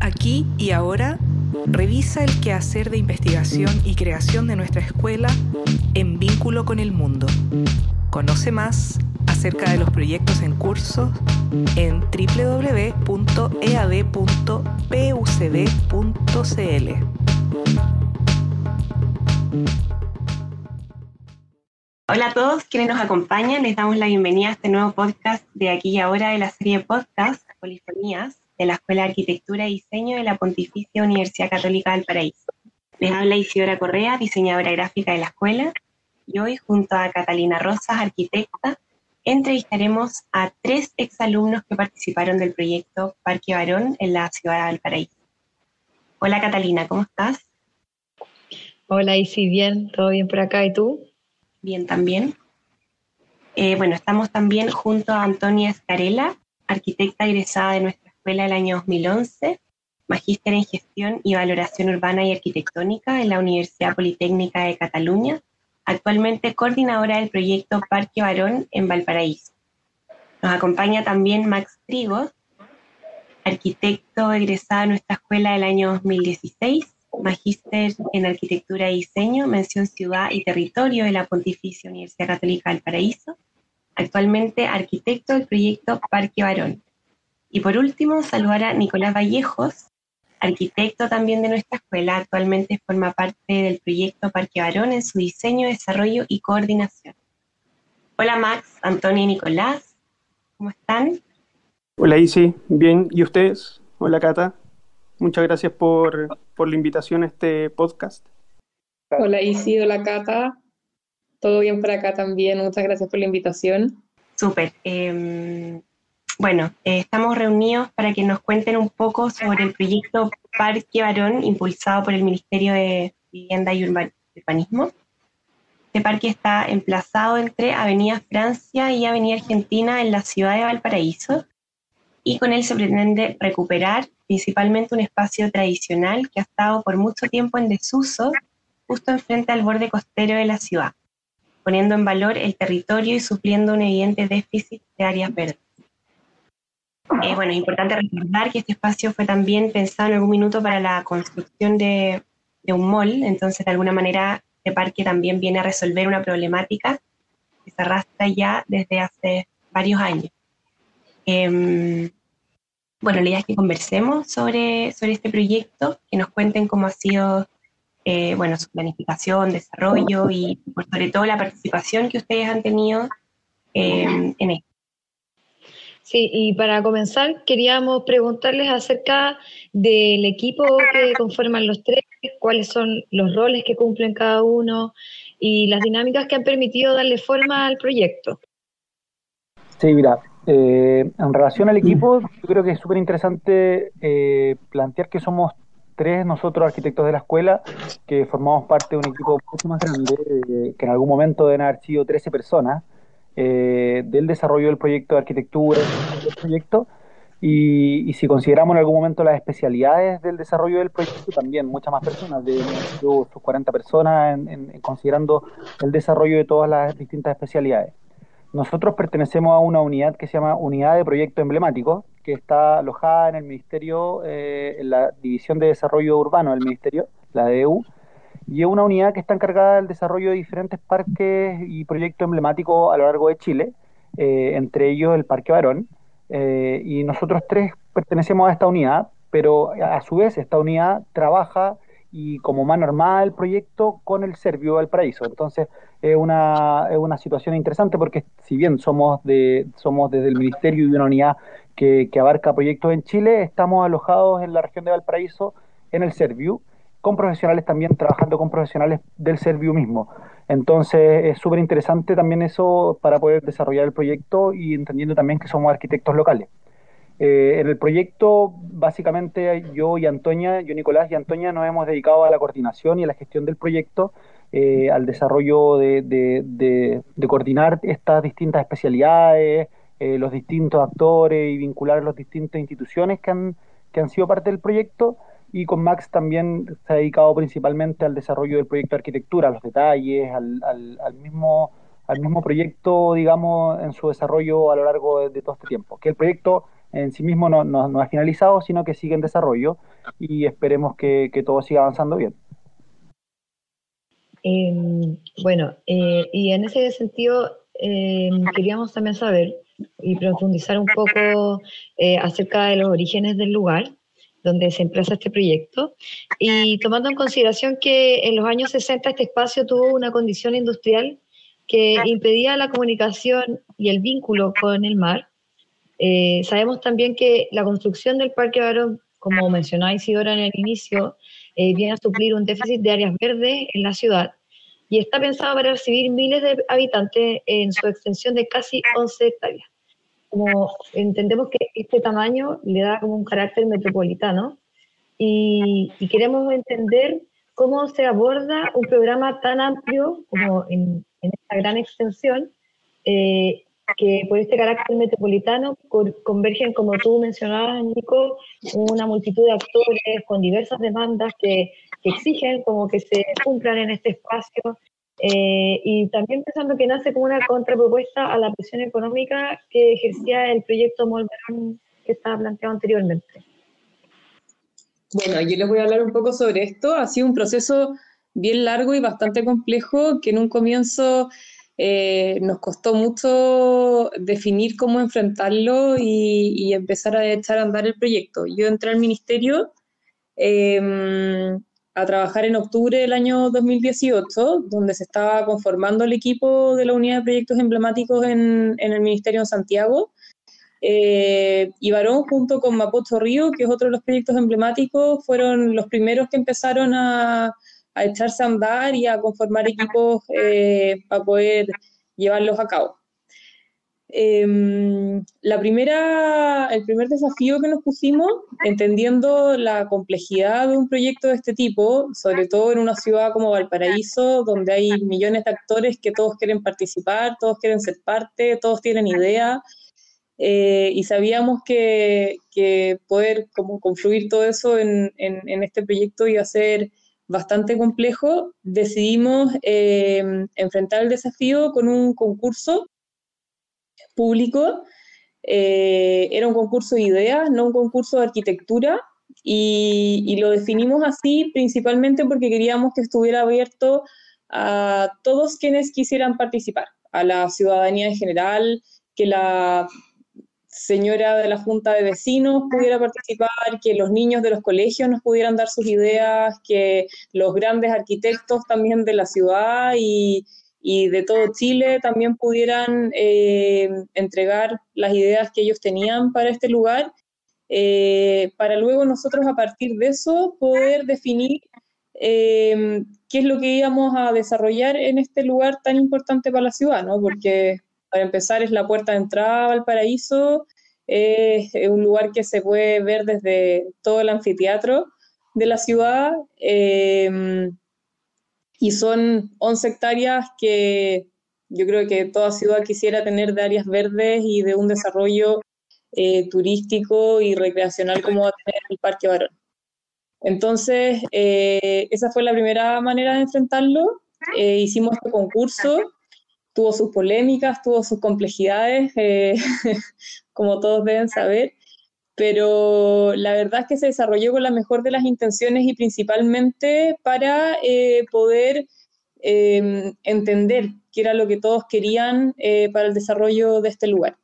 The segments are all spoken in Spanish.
Aquí y ahora, revisa el quehacer de investigación y creación de nuestra escuela en vínculo con el mundo. Conoce más acerca de los proyectos en curso en www.ead.pucd.cl. Hola a todos quienes nos acompañan, les damos la bienvenida a este nuevo podcast de aquí y ahora de la serie podcast Polifonías de la Escuela de Arquitectura y Diseño de la Pontificia Universidad Católica del Paraíso. Les habla Isidora Correa, diseñadora gráfica de la escuela, y hoy junto a Catalina Rosas, arquitecta, entrevistaremos a tres exalumnos que participaron del proyecto Parque Barón en la ciudad de Valparaíso. Hola Catalina, ¿cómo estás? Hola Isi, bien, todo bien por acá, ¿y tú? bien también. Eh, bueno, estamos también junto a Antonia Escarela, arquitecta egresada de nuestra escuela del año 2011, magíster en gestión y valoración urbana y arquitectónica en la Universidad Politécnica de Cataluña, actualmente coordinadora del proyecto Parque Barón en Valparaíso. Nos acompaña también Max Trigo, arquitecto egresado de nuestra escuela del año 2016, magíster en Arquitectura y Diseño, mención Ciudad y Territorio de la Pontificia Universidad Católica del Paraíso, actualmente arquitecto del proyecto Parque Barón. Y por último, saludar a Nicolás Vallejos, arquitecto también de nuestra escuela, actualmente forma parte del proyecto Parque Barón en su diseño, desarrollo y coordinación. Hola Max, Antonio y Nicolás, ¿cómo están? Hola Isi, bien, ¿y ustedes? Hola Cata. Muchas gracias por, la invitación a este podcast. Hola Isi, hola Cata. Todo bien por acá también. Muchas gracias por la invitación. Súper. Em, bueno, eh, estamos reunidos para que nos cuenten un poco sobre el proyecto Parque Barón impulsado por el Ministerio de Vivienda y Urbanismo. Este parque está emplazado entre Avenida Francia y Avenida Argentina en la ciudad de Valparaíso y con él se pretende recuperar principalmente un espacio tradicional que ha estado por mucho tiempo en desuso justo enfrente al borde costero de la ciudad, poniendo en valor el territorio y supliendo un evidente déficit de áreas verdes. Bueno, es importante recordar que este espacio fue también pensado en algún minuto para la construcción de, un mall, entonces de alguna manera este parque también viene a resolver una problemática que se arrastra ya desde hace varios años. Em, bueno, la idea es que conversemos sobre, sobre este proyecto, que nos cuenten cómo ha sido eh, bueno, su planificación, desarrollo y sobre todo la participación que ustedes han tenido eh, en esto. Sí, y para comenzar queríamos preguntarles acerca del equipo que conforman los tres, cuáles son los roles que cumplen cada uno y las dinámicas que han permitido darle forma al proyecto. Sí, mira, eh, en relación al equipo, yo creo que es súper interesante eh, plantear que somos tres nosotros arquitectos de la escuela que formamos parte de un equipo mucho más grande, eh, que en algún momento deben haber sido 13 personas, del desarrollo del proyecto de arquitectura, del proyecto, y, si consideramos en algún momento las especialidades del desarrollo del proyecto, también muchas más personas, de sus 40 personas, considerando el desarrollo de todas las distintas especialidades. Nosotros pertenecemos a una unidad que se llama Unidad de Proyecto Emblemático, que está alojada en el Ministerio, eh, en la División de Desarrollo Urbano del Ministerio, la DEU, y es una unidad que está encargada del desarrollo de diferentes parques y proyectos emblemáticos a lo largo de Chile, eh, entre ellos el Parque Barón, eh, y nosotros tres pertenecemos a esta unidad, pero a su vez esta unidad trabaja y como más normal el proyecto con el Servio Valparaíso. Entonces es una, es una situación interesante porque si bien somos, de, somos desde el Ministerio y una unidad que, que abarca proyectos en Chile, estamos alojados en la región de Valparaíso en el Servio con profesionales también trabajando con profesionales del Servio mismo. Entonces es súper interesante también eso para poder desarrollar el proyecto y entendiendo también que somos arquitectos locales. Eh, en el proyecto, básicamente yo y Antonia, yo Nicolás y Antonia nos hemos dedicado a la coordinación y a la gestión del proyecto, eh, al desarrollo de, coordinar estas distintas especialidades, eh, los distintos actores y vincular las distintas instituciones que han, que han sido parte del proyecto. Y con Max también se ha dedicado principalmente al desarrollo del proyecto de arquitectura, a los detalles, al, al, mismo, al mismo proyecto, digamos, en su desarrollo a lo largo de, todo este tiempo. Que el proyecto en sí mismo no, no, ha finalizado, sino que sigue en desarrollo y esperemos que, todo siga avanzando bien. Em, bueno, eh, y en ese sentido em, queríamos también saber y profundizar un poco eh, acerca de los orígenes del lugar donde se emplaza este proyecto, y tomando en consideración que en los años 60 este espacio tuvo una condición industrial que impedía la comunicación y el vínculo con el mar. Eh, sabemos también que la construcción del Parque Barón, como mencionáis Isidora en el inicio, eh, viene a suplir un déficit de áreas verdes en la ciudad y está pensado para recibir miles de habitantes en su extensión de casi 11 hectáreas como entendemos que este tamaño le da como un carácter metropolitano y, queremos entender cómo se aborda un programa tan amplio como en, esta gran extensión, eh, que por este carácter metropolitano convergen, como tú mencionabas, Nico, una multitud de actores con diversas demandas que, que exigen como que se cumplan en este espacio eh, y también pensando que nace como una contrapropuesta a la presión económica que ejercía el proyecto Molverón que estaba planteado anteriormente. Bueno, yo les voy a hablar un poco sobre esto. Ha sido un proceso bien largo y bastante complejo que en un comienzo eh, nos costó mucho definir cómo enfrentarlo y, empezar a echar a andar el proyecto. Yo entré al ministerio eh, a trabajar en octubre del año 2018, donde se estaba conformando el equipo de la unidad de proyectos emblemáticos en, el Ministerio de Santiago. Eh, y Barón, junto con Mapocho Río, que es otro de los proyectos emblemáticos, fueron los primeros que empezaron a, echarse a andar y a conformar equipos eh, para poder llevarlos a cabo. Em, la primera, el primer desafío que nos pusimos, entendiendo la complejidad de un proyecto de este tipo, sobre todo en una ciudad como Valparaíso, donde hay millones de actores que todos quieren participar, todos quieren ser parte, todos tienen idea, eh, y sabíamos que, que, poder como confluir todo eso en, en, este proyecto iba a ser bastante complejo, decidimos em, enfrentar el desafío con un concurso público. Eh, era un concurso de ideas, no un concurso de arquitectura, y, lo definimos así principalmente porque queríamos que estuviera abierto a todos quienes quisieran participar, a la ciudadanía en general, que la señora de la Junta de Vecinos pudiera participar, que los niños de los colegios nos pudieran dar sus ideas, que los grandes arquitectos también de la ciudad y, y de todo Chile también pudieran eh, entregar las ideas que ellos tenían para este lugar, eh, para luego nosotros a partir de eso poder definir eh, qué es lo que íbamos a desarrollar en este lugar tan importante para la ciudad, ¿no? Porque para empezar es la puerta de entrada al paraíso, es un lugar que se puede ver desde todo el anfiteatro de la ciudad y son 11 hectáreas que yo creo que toda ciudad quisiera tener de áreas verdes y de un desarrollo eh, turístico y recreacional como va a tener el Parque Barón. Entonces, eh, esa fue la primera manera de enfrentarlo. Eh, hicimos este concurso, tuvo sus polémicas, tuvo sus complejidades, como todos deben saber, pero la verdad es que se desarrolló con la mejor de las intenciones y principalmente para eh, poder em, entender qué era lo que todos querían eh, para el desarrollo de este lugar.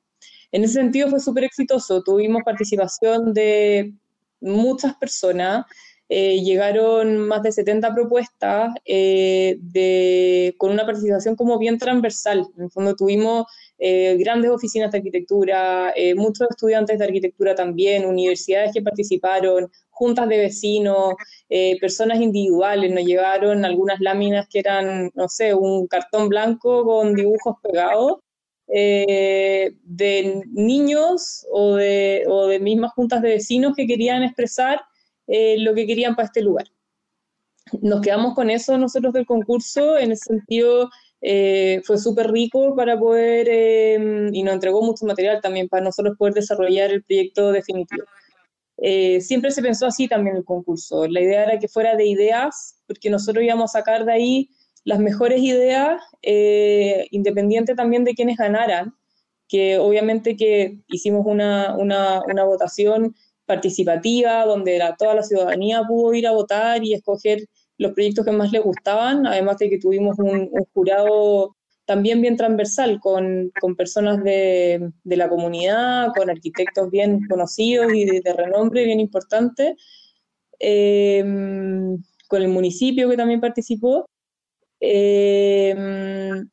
En ese sentido fue súper exitoso, tuvimos participación de muchas personas, eh, llegaron más de 70 propuestas de, con una participación como bien transversal. En el fondo tuvimos eh, grandes oficinas de arquitectura, eh, muchos estudiantes de arquitectura también, universidades que participaron, juntas de vecinos, eh, personas individuales, nos llevaron algunas láminas que eran, no sé, un cartón blanco con dibujos pegados. de niños o de mismas juntas de vecinos que querían expresar lo que querían para este lugar. Nos quedamos con eso nosotros del concurso, en el sentido eh, fue súper rico para poder, em, y nos entregó mucho material también para nosotros poder desarrollar el proyecto definitivo. Eh, siempre se pensó así también el concurso. La idea era que fuera de ideas, porque nosotros íbamos a sacar de ahí las mejores ideas, eh, independiente también de quienes ganaran. que obviamente que hicimos una, una, una votación participativa donde toda la ciudadanía pudo ir a votar y escoger los proyectos que más les gustaban, además de que tuvimos un, jurado también bien transversal, con, con personas de, de, la comunidad, con arquitectos bien conocidos y de, renombre bien importante, em, con el municipio que también participó. Em,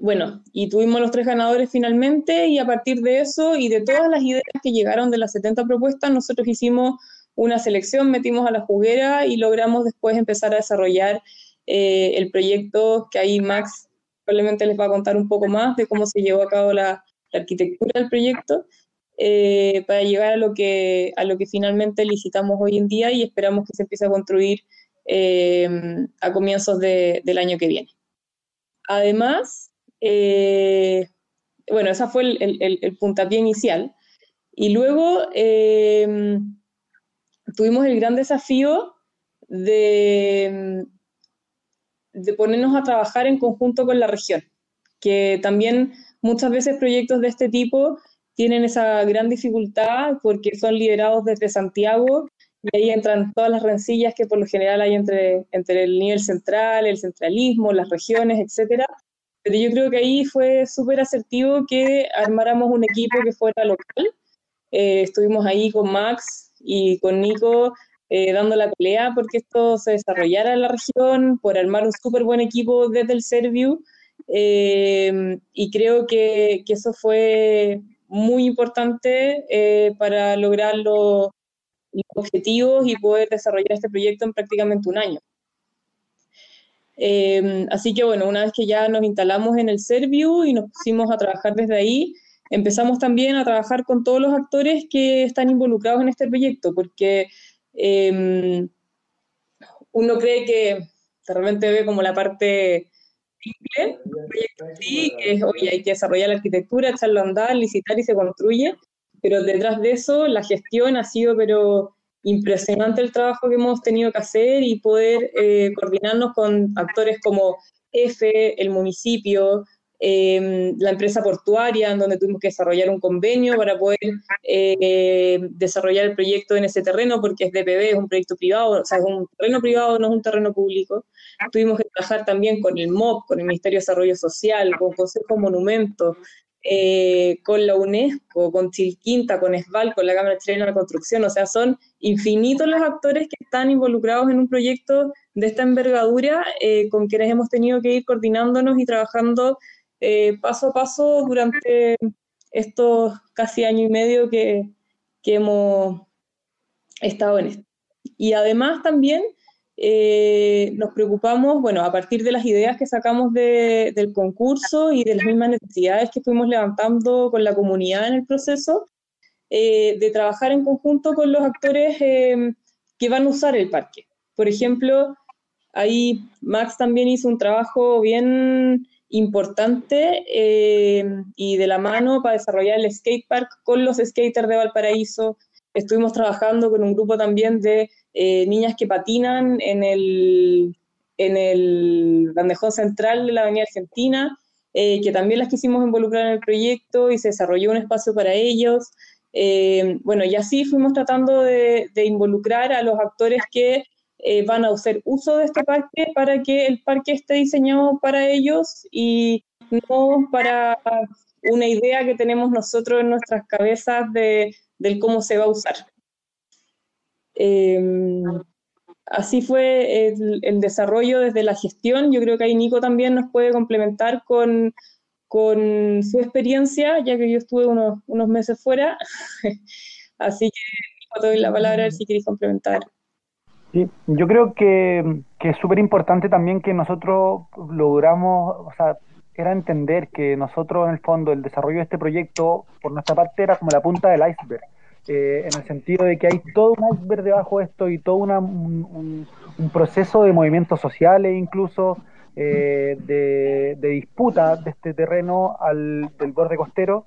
bueno, y tuvimos los tres ganadores finalmente y a partir de eso y de todas las ideas que llegaron de las 70 propuestas, nosotros hicimos una selección, metimos a la juguera y logramos después empezar a desarrollar eh, el proyecto que ahí Max probablemente les va a contar un poco más de cómo se llevó a cabo la, arquitectura del proyecto eh, para llegar a lo, que, a lo que finalmente licitamos hoy en día y esperamos que se empiece a construir eh, a comienzos del año que viene. Además, bueno, ese fue el, el, el, puntapié inicial. Y luego tuvimos el gran desafío de, de ponernos a trabajar en conjunto con la región, que también muchas veces proyectos de este tipo tienen esa gran dificultad porque son liderados desde Santiago y ahí entran todas las rencillas que por lo general hay entre, entre el nivel central, el centralismo, las regiones, etcétera. Pero yo creo que ahí fue súper asertivo que armáramos un equipo que fuera local. Eh, estuvimos ahí con Max, y con Nico eh, dando la pelea porque esto se desarrollara en la región, por armar un súper buen equipo desde el Serviu. Eh, y creo que, que, eso fue muy importante eh, para lograr los, objetivos y poder desarrollar este proyecto en prácticamente un año. Así que bueno, una vez que ya nos instalamos en el Serviu y nos pusimos a trabajar desde ahí, empezamos también a trabajar con todos los actores que están involucrados en este proyecto, porque em, uno cree que realmente ve como la parte simple proyecto sí, que es, oye, hay que desarrollar la arquitectura, echarlo a andar, licitar y se construye, pero detrás de eso la gestión ha sido, pero impresionante el trabajo que hemos tenido que hacer y poder eh, coordinarnos con actores como EFE, el municipio, eh, la empresa portuaria, en donde tuvimos que desarrollar un convenio para poder eh, desarrollar el proyecto en ese terreno, porque es DPB, es un proyecto privado, o sea, es un terreno privado, no es un terreno público. Tuvimos que trabajar también con el MOP, con el Ministerio de Desarrollo Social, con Consejo Monumentos, eh, con la UNESCO, con Chilquinta, con ESVAL, con la Cámara Chilena de la Construcción, o sea, son infinitos los actores que están involucrados en un proyecto de esta envergadura, eh, con quienes hemos tenido que ir coordinándonos y trabajando eh, paso a paso durante estos casi año y medio que, hemos estado en esto. Y además también eh, nos preocupamos, bueno, a partir de las ideas que sacamos del concurso y de las mismas necesidades que fuimos levantando con la comunidad en el proceso, eh, de trabajar en conjunto con los actores que van a usar el parque. Por ejemplo, ahí Max también hizo un trabajo bien importante eh, y de la mano para desarrollar el skatepark con los skaters de Valparaíso. Estuvimos trabajando con un grupo también de eh, niñas que patinan en el, en el bandejón central de la Avenida Argentina, eh, que también las quisimos involucrar en el proyecto y se desarrolló un espacio para ellos. bueno, y así fuimos tratando de, involucrar a los actores que eh, van a hacer uso de este parque para que el parque esté diseñado para ellos y no para una idea que tenemos nosotros en nuestras cabezas de, cómo se va a usar. Em, así fue el, desarrollo desde la gestión. Yo creo que ahí Nico también nos puede complementar con, con su experiencia, ya que yo estuve unos, unos meses fuera. así que Nico, doy la palabra si queréis complementar. Sí, yo creo que, es súper importante también que nosotros logramos, o sea, era entender que nosotros en el fondo el desarrollo de este proyecto por nuestra parte era como la punta del iceberg, eh, en el sentido de que hay todo un iceberg debajo de esto y todo un, proceso de movimientos sociales incluso, eh, de, de, disputa de este terreno al, del borde costero,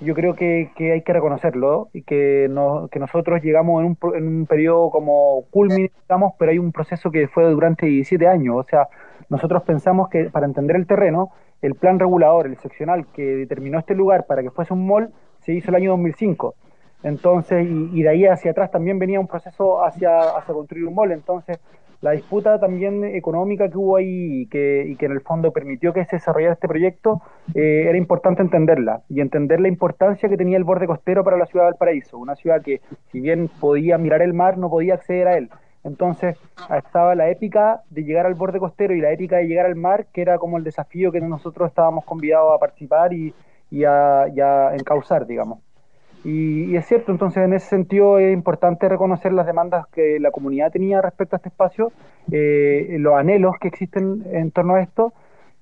yo creo que, hay que reconocerlo y que, que nosotros llegamos en un, en un periodo como culmine, digamos, pero hay un proceso que fue durante 17 años. O sea, nosotros pensamos que para entender el terreno el plan regulador, el seccional que determinó este lugar para que fuese un mall, se hizo el año 2005. Entonces, y, de ahí hacia atrás también venía un proceso hacia, hacia construir un mall. Entonces, la disputa también económica que hubo ahí y que, y que en el fondo permitió que se desarrollara este proyecto, eh, era importante entenderla y entender la importancia que tenía el borde costero para la ciudad de Valparaíso, una ciudad que si bien podía mirar el mar, no podía acceder a él. Entonces estaba la épica de llegar al borde costero y la épica de llegar al mar, que era como el desafío que nosotros estábamos convidados a participar y, y, a, y encauzar, digamos. Y, es cierto, entonces en ese sentido es importante reconocer las demandas que la comunidad tenía respecto a este espacio, eh, los anhelos que existen en torno a esto,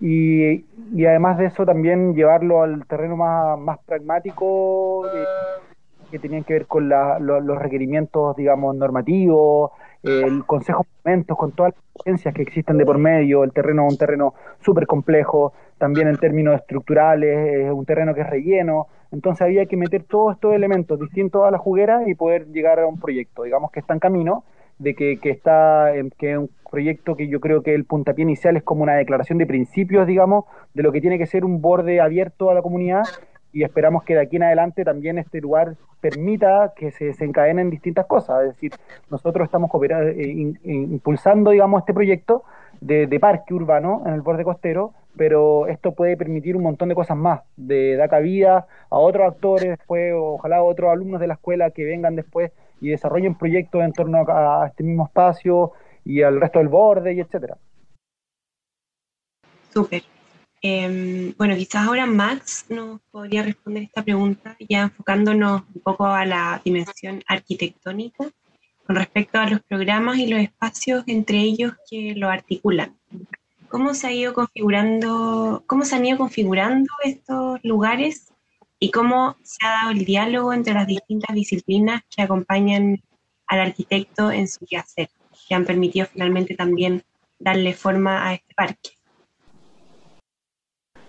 y, y, además de eso también llevarlo al terreno más, más pragmático, eh, que tenían que ver con los requerimientos, digamos, normativos, el Consejo de Momentos, con todas las ciencias que existen de por medio, el terreno es un terreno súper complejo, también en términos estructurales, es un terreno que es relleno, entonces había que meter todos estos elementos distintos a la juguera y poder llegar a un proyecto, digamos que está en camino, de que, que está, que es un proyecto que yo creo que el puntapié inicial es como una declaración de principios, digamos, de lo que tiene que ser un borde abierto a la comunidad y esperamos que de aquí en adelante también este lugar permita que se desencadenen distintas cosas. Es decir, nosotros estamos eh, impulsando, digamos, este proyecto de, parque urbano en el borde costero, pero esto puede permitir un montón de cosas más, de dar cabida a otros actores, después, ojalá otros alumnos de la escuela que vengan después y desarrollen proyectos en torno a, a este mismo espacio y al resto del borde y etcétera. Súper. Em, bueno, quizás ahora Max nos podría responder esta pregunta, ya enfocándonos un poco a la dimensión arquitectónica con respecto a los programas y los espacios entre ellos que lo articulan. ¿Cómo se ha ido configurando, cómo se han ido configurando estos lugares y cómo se ha dado el diálogo entre las distintas disciplinas que acompañan al arquitecto en su quehacer, que han permitido finalmente también darle forma a este parque?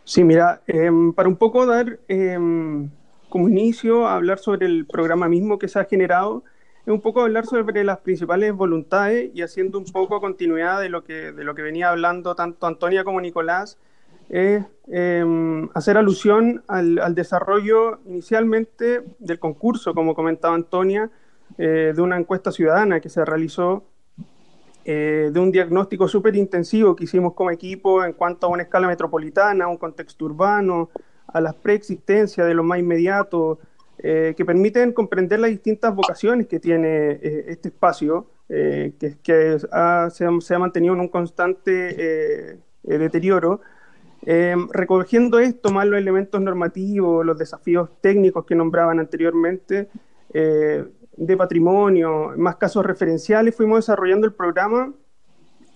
Sí, mira, em, para un poco dar em, como inicio a hablar sobre el programa mismo que se ha generado, es un poco hablar sobre las principales voluntades y haciendo un poco continuidad de lo que, de lo que venía hablando tanto Antonia como Nicolás, es em, hacer alusión al, al, desarrollo inicialmente del concurso, como comentaba Antonia, eh, de una encuesta ciudadana que se realizó eh, de un diagnóstico súper intensivo que hicimos como equipo en cuanto a una escala metropolitana, un contexto urbano, a las preexistencias de lo más inmediato, eh, que permiten comprender las distintas vocaciones que tiene eh, este espacio, que, que se, ha, mantenido en un constante deterioro. recogiendo esto, más los elementos normativos, los desafíos técnicos que nombraban anteriormente, de patrimonio, más casos referenciales, fuimos desarrollando el programa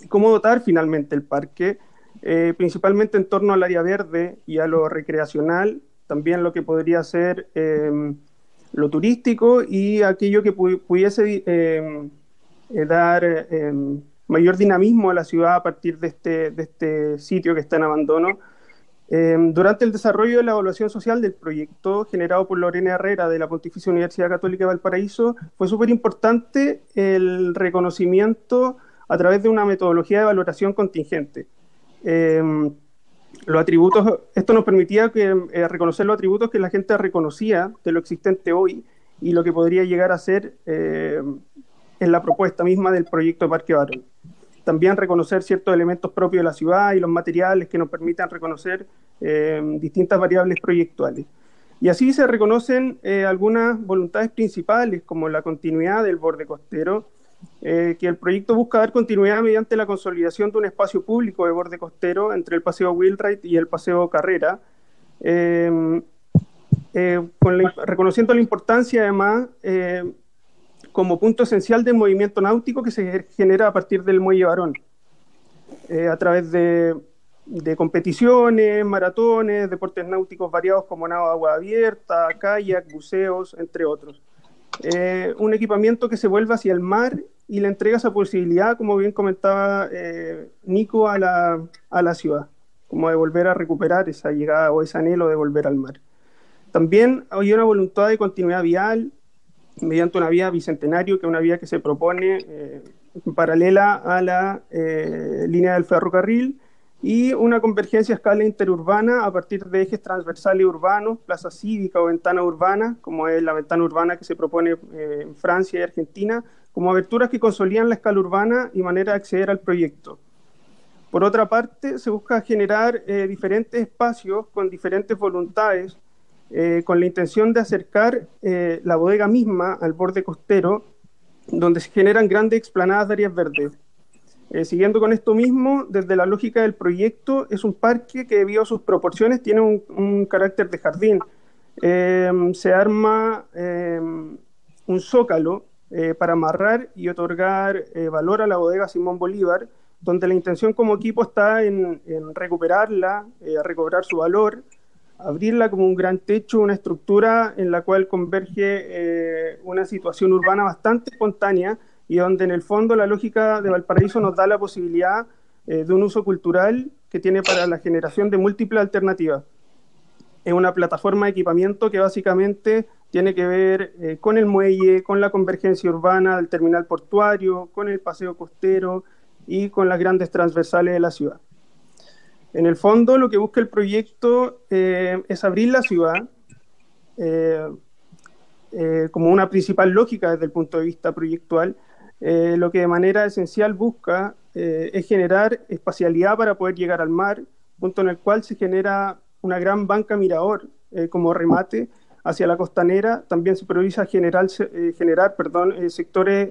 y cómo dotar finalmente el parque, eh, principalmente en torno al área verde y a lo recreacional, también lo que podría ser em, lo turístico y aquello que pudiese em, eh, dar em, mayor dinamismo a la ciudad a partir de este, de este sitio que está en abandono Em, durante el desarrollo de la evaluación social del proyecto generado por Lorena Herrera de la Pontificia Universidad Católica de Valparaíso, fue súper importante el reconocimiento a través de una metodología de valoración contingente. Em, los atributos, esto nos permitía eh, reconocer los atributos que la gente reconocía de lo existente hoy y lo que podría llegar a ser eh, en la propuesta misma del proyecto Parque Barón también reconocer ciertos elementos propios de la ciudad y los materiales que nos permitan reconocer eh, distintas variables proyectuales. Y así se reconocen eh, algunas voluntades principales, como la continuidad del borde costero, eh, que el proyecto busca dar continuidad mediante la consolidación de un espacio público de borde costero entre el Paseo Wheelwright y el Paseo Carrera, reconociendo la importancia además como punto esencial del movimiento náutico que se genera a partir del muelle varón, eh, a través de, competiciones, maratones, deportes náuticos variados como nado de agua abierta, kayak, buceos, entre otros. Eh, un equipamiento que se vuelve hacia el mar y le entrega esa posibilidad, como bien comentaba eh, Nico, a la, a la ciudad, como de volver a recuperar esa llegada o ese anhelo de volver al mar. También hay una voluntad de continuidad vial, mediante una vía bicentenario, que es una vía que se propone eh, paralela a la eh, línea del ferrocarril y una convergencia a escala interurbana a partir de ejes transversales urbanos, plaza cívica o ventana urbana, como es la ventana urbana que se propone eh, en Francia y Argentina, como aberturas que consolidan la escala urbana y manera de acceder al proyecto. Por otra parte, se busca generar diferentes espacios con diferentes voluntades, eh, con la intención de acercar la bodega misma al borde costero, donde se generan grandes explanadas de áreas verdes. Eh, siguiendo con esto mismo, desde la lógica del proyecto, es un parque que debido a sus proporciones tiene un, carácter de jardín. Eh, se arma eh, un zócalo para amarrar y otorgar valor a la bodega Simón Bolívar, donde la intención como equipo está en, en recuperarla, recobrar su valor, abrirla como un gran techo, una estructura en la cual converge una situación urbana bastante espontánea, y donde en el fondo la lógica de Valparaíso nos da la posibilidad eh, de un uso cultural que tiene para la generación de múltiples alternativas. Es una plataforma de equipamiento que básicamente tiene que ver eh, con el muelle, con la convergencia urbana del terminal portuario, con el paseo costero y con las grandes transversales de la ciudad. En el fondo, lo que busca el proyecto eh, es abrir la ciudad como una principal lógica desde el punto de vista proyectual eh, lo que de manera esencial busca eh, es generar espacialidad para poder llegar al mar, punto en el cual se genera una gran banca mirador eh, como remate hacia la costanera. También se prioriza generar, generar perdón, sectores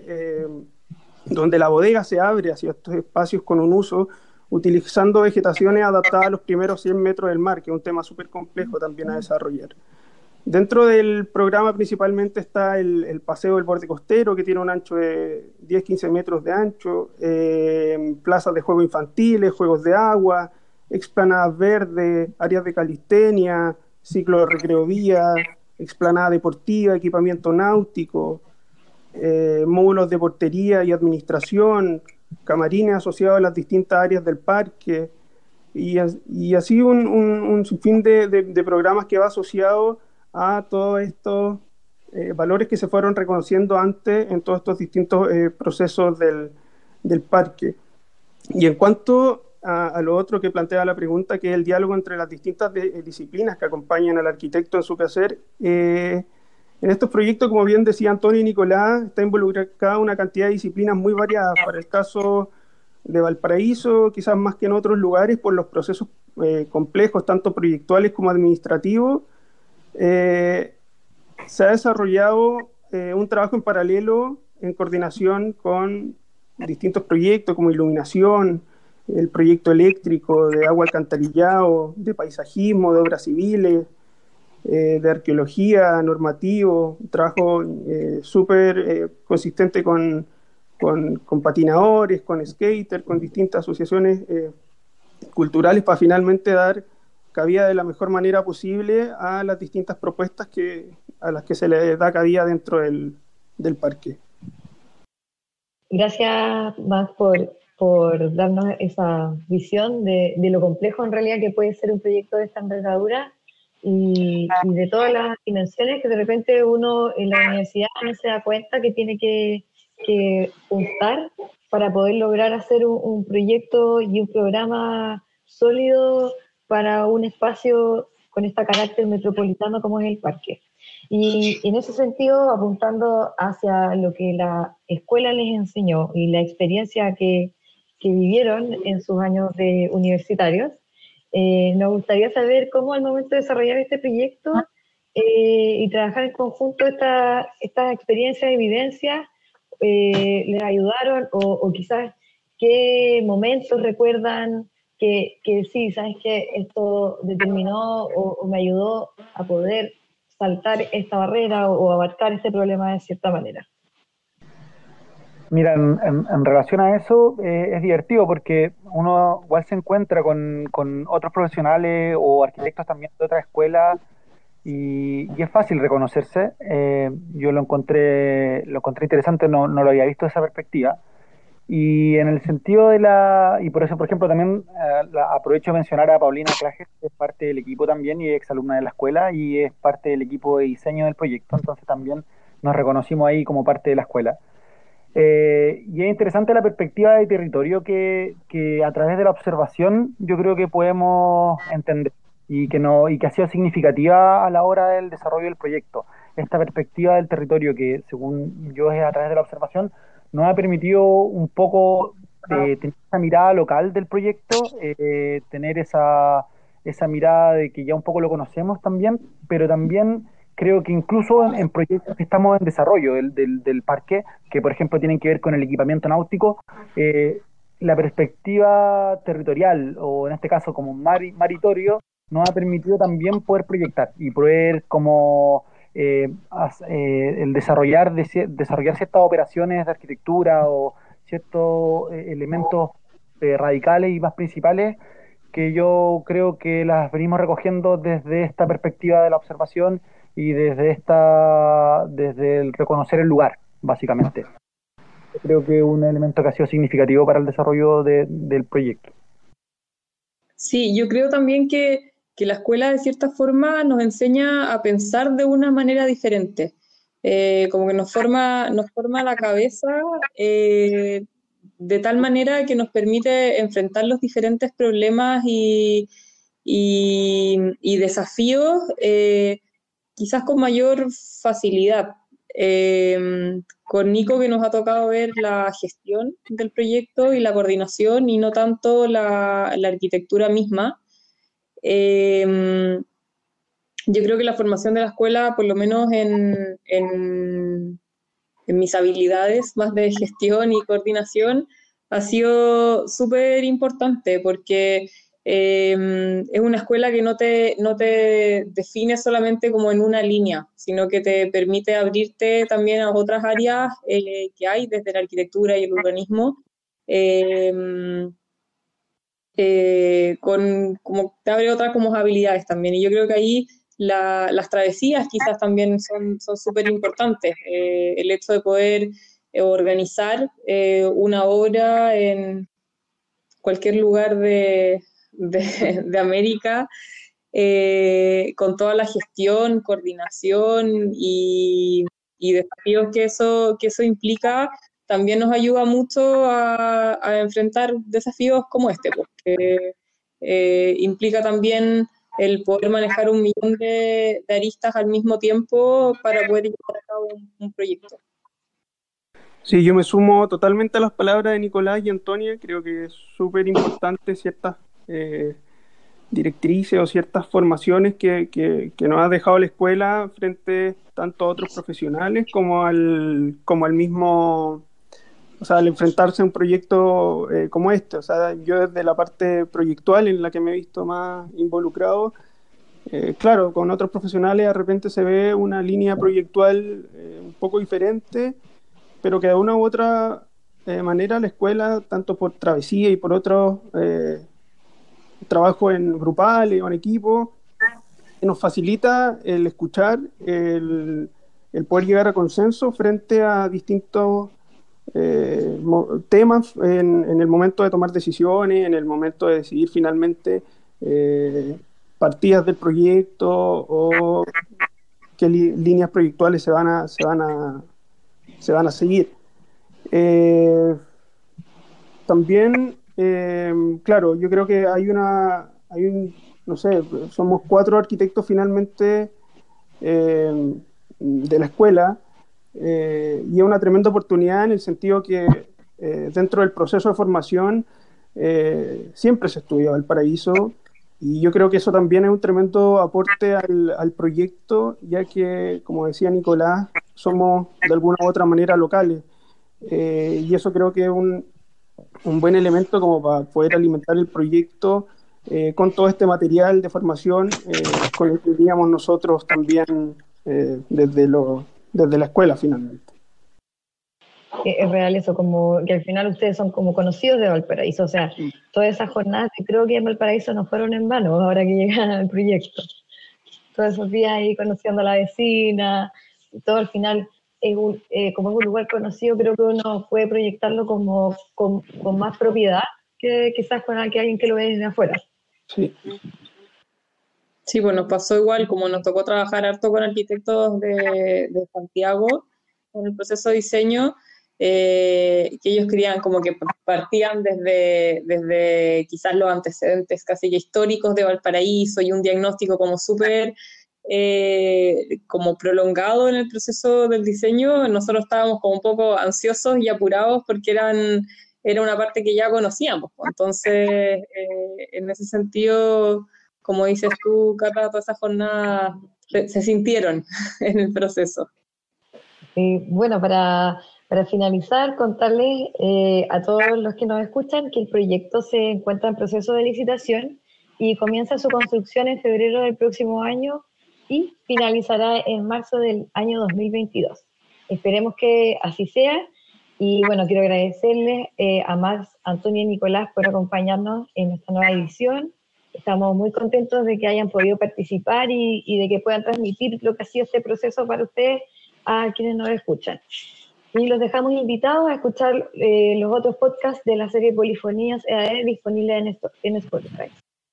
donde la bodega se abre hacia estos espacios con un uso utilizando vegetaciones adaptadas a los primeros 100 metros del mar, que es un tema súper complejo también a desarrollar. Dentro del programa principalmente está el, paseo del borde costero, que tiene un ancho de 10-15 metros de ancho, eh, plazas de juegos infantiles, juegos de agua, explanadas verdes, áreas de calistenia, ciclo de recreovía, explanada deportiva, equipamiento náutico, eh, módulos de portería y administración, camarines asociados a las distintas áreas del parque, y, así un, sinfín de programas que va asociado a todos estos eh, valores que se fueron reconociendo antes en todos estos distintos eh, procesos del, parque. Y en cuanto a, lo otro que plantea la pregunta, que es el diálogo entre las distintas eh, disciplinas que acompañan al arquitecto en su quehacer, en estos proyectos, como bien decía Antonio y Nicolás, está involucrada una cantidad de disciplinas muy variadas. Para el caso de Valparaíso, quizás más que en otros lugares, por los procesos complejos, tanto proyectuales como administrativos, eh, se ha desarrollado eh, un trabajo en paralelo en coordinación con distintos proyectos como iluminación, el proyecto eléctrico de agua alcantarillado, de paisajismo, de obras civiles, eh, de arqueología, normativo, trabajo súper consistente con, con, con, patinadores, con skaters, con distintas asociaciones culturales para finalmente dar cabida de la mejor manera posible a las distintas propuestas que, a las que se le da cabida dentro del, del parque. Gracias, Max, por, por darnos esa visión de, de, lo complejo en realidad que puede ser un proyecto de esta envergadura y, y, de todas las dimensiones que de repente uno en la universidad no se da cuenta que tiene que, que juntar para poder lograr hacer un, un proyecto y un programa sólido para un espacio con este carácter metropolitano como es el parque. Y en ese sentido, apuntando hacia lo que la escuela les enseñó y la experiencia que, que vivieron en sus años de universitarios, eh, nos gustaría saber cómo al momento de desarrollar este proyecto eh, y trabajar en conjunto estas esta experiencias y evidencias eh, les ayudaron o, o, quizás qué momentos recuerdan que, que sí, sabes que esto determinó o, me ayudó a poder saltar esta barrera o, abarcar este problema de cierta manera. Mira, en, relación a eso eh, es divertido porque uno igual se encuentra con, otros profesionales o arquitectos también de otra escuela y, es fácil reconocerse. Eh, yo lo encontré, lo encontré interesante, no, no lo había visto de esa perspectiva. Y en el sentido de la, y por eso, por ejemplo, también eh, aprovecho de mencionar a Paulina Clajes, que es parte del equipo también y exalumna de la escuela y es parte del equipo de diseño del proyecto, entonces también nos reconocimos ahí como parte de la escuela. Eh, y es interesante la perspectiva de territorio que, que, a través de la observación yo creo que podemos entender y que, no, y que ha sido significativa a la hora del desarrollo del proyecto. Esta perspectiva del territorio que, según yo, es a través de la observación, nos ha permitido un poco eh, tener esa mirada local del proyecto, eh, tener esa, esa mirada de que ya un poco lo conocemos también, pero también creo que incluso en, proyectos que estamos en desarrollo del, del, parque, que por ejemplo tienen que ver con el equipamiento náutico, eh, la perspectiva territorial, o en este caso como maritorio, nos ha permitido también poder proyectar y poder como eh, eh, el desarrollar, desarrollar ciertas operaciones de arquitectura o ciertos elementos radicales y más principales que yo creo que las venimos recogiendo desde esta perspectiva de la observación y desde esta desde el reconocer el lugar, básicamente. Creo que un elemento que ha sido significativo para el desarrollo del proyecto. Sí, yo creo también que, que, la escuela de cierta forma nos enseña a pensar de una manera diferente. Eh, como que nos forma, nos forma la cabeza eh, de tal manera que nos permite enfrentar los diferentes problemas y, y, desafíos eh, quizás con mayor facilidad. Em, con Nico que nos ha tocado ver la gestión del proyecto y la coordinación y no tanto la, arquitectura misma. Em, yo creo que la formación de la escuela, por lo menos en, en, mis habilidades más de gestión y coordinación, ha sido súper importante porque Em, es una escuela que no te, no te define solamente como en una línea, sino que te permite abrirte también a otras áreas eh, que hay desde la arquitectura y el urbanismo. Em, eh, con, como te abre otras como habilidades también. Y yo creo que ahí las travesías quizás también son súper importantes. Eh, el hecho de poder organizar una obra en cualquier lugar de, de, América, eh, con toda la gestión, coordinación y, desafíos que eso, que eso implica, también nos ayuda mucho a, enfrentar desafíos como este, porque eh, implica también el poder manejar un millón de, aristas al mismo tiempo para poder llevar a cabo un, proyecto. Sí, yo me sumo totalmente a las palabras de Nicolás y Antonia. Creo que es súper importante ciertas eh, directrices o ciertas formaciones que, que, nos ha dejado la escuela frente tanto a otros profesionales como al, como al mismo, o sea, al enfrentarse a un proyecto eh, como este. O sea, yo desde la parte proyectual en la que me he visto más involucrado, eh, claro, con otros profesionales de repente se ve una línea proyectual un poco diferente, pero que de una u otra manera la escuela, tanto por travesía y por otros trabajo en grupales o en equipo, nos facilita el escuchar, el, poder llegar a consenso frente a distintos eh, temas en, el momento de tomar decisiones, en el momento de decidir finalmente eh, partidas del proyecto o qué líneas proyectuales se van a, se van a, se van a seguir. Eh, también claro, yo creo que hay una, hay un, no sé, somos cuatro arquitectos finalmente de la escuela eh, y es una tremenda oportunidad en el sentido que dentro del proceso de formación siempre se estudia Valparaíso y yo creo que eso también es un tremendo aporte al, al proyecto, ya que, como decía Nicolás, somos de alguna u otra manera locales. y eso creo que es un, un buen elemento como para poder alimentar el proyecto eh, con todo este material de formación eh, con el que teníamos nosotros también eh, desde, lo, desde la escuela finalmente. Es real eso, como que al final ustedes son como conocidos de Valparaíso, o sea, todas esas jornadas que creo que en Valparaíso no fueron en vano ahora que llegan al proyecto. Todos esos días ahí conociendo a la vecina, todo al final eh, como es un lugar conocido, creo que uno puede proyectarlo como con, más propiedad que quizás con alguien que lo ve desde afuera. Sí. Sí, pues nos pasó igual, como nos tocó trabajar harto con arquitectos de, Santiago en el proceso de diseño, eh, que ellos querían como que partían desde, desde quizás los antecedentes casi históricos de Valparaíso y un diagnóstico como súper eh, como prolongado en el proceso del diseño, nosotros estábamos como un poco ansiosos y apurados porque eran, era una parte que ya conocíamos. Entonces, eh, en ese sentido, como dices tú, Cata, todas esas jornadas se, sintieron en el proceso. bueno, para para finalizar, contarles eh, a todos los que nos escuchan que el proyecto se encuentra en proceso de licitación y comienza su construcción en febrero del próximo año y finalizará en marzo del año 2022. Esperemos que así sea y bueno, quiero agradecerles eh, a Max, Antonio y Nicolás por acompañarnos en esta nueva edición. Estamos muy contentos de que hayan podido participar y, y de que puedan transmitir lo que ha sido este proceso para ustedes a quienes nos escuchan. Y los dejamos invitados a escuchar eh, los otros podcasts de la serie Polifonías EAE disponible en, en Spotify.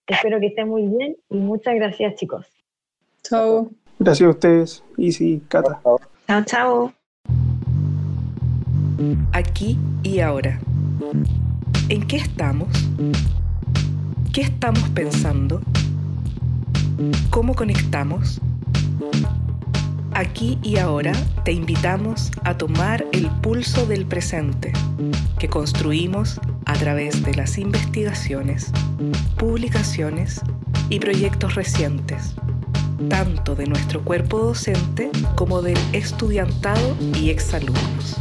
Espero que estén muy bien y muchas gracias, chicos. Chao. Gracias a ustedes, Isi, Cata. Chao, chao. Aquí y ahora. ¿En qué estamos? ¿Qué estamos pensando? ¿Cómo conectamos? Aquí y ahora te invitamos a tomar el pulso del presente que construimos a través de las investigaciones, publicaciones y proyectos recientes, tanto de nuestro cuerpo docente como del estudiantado y exalumnos.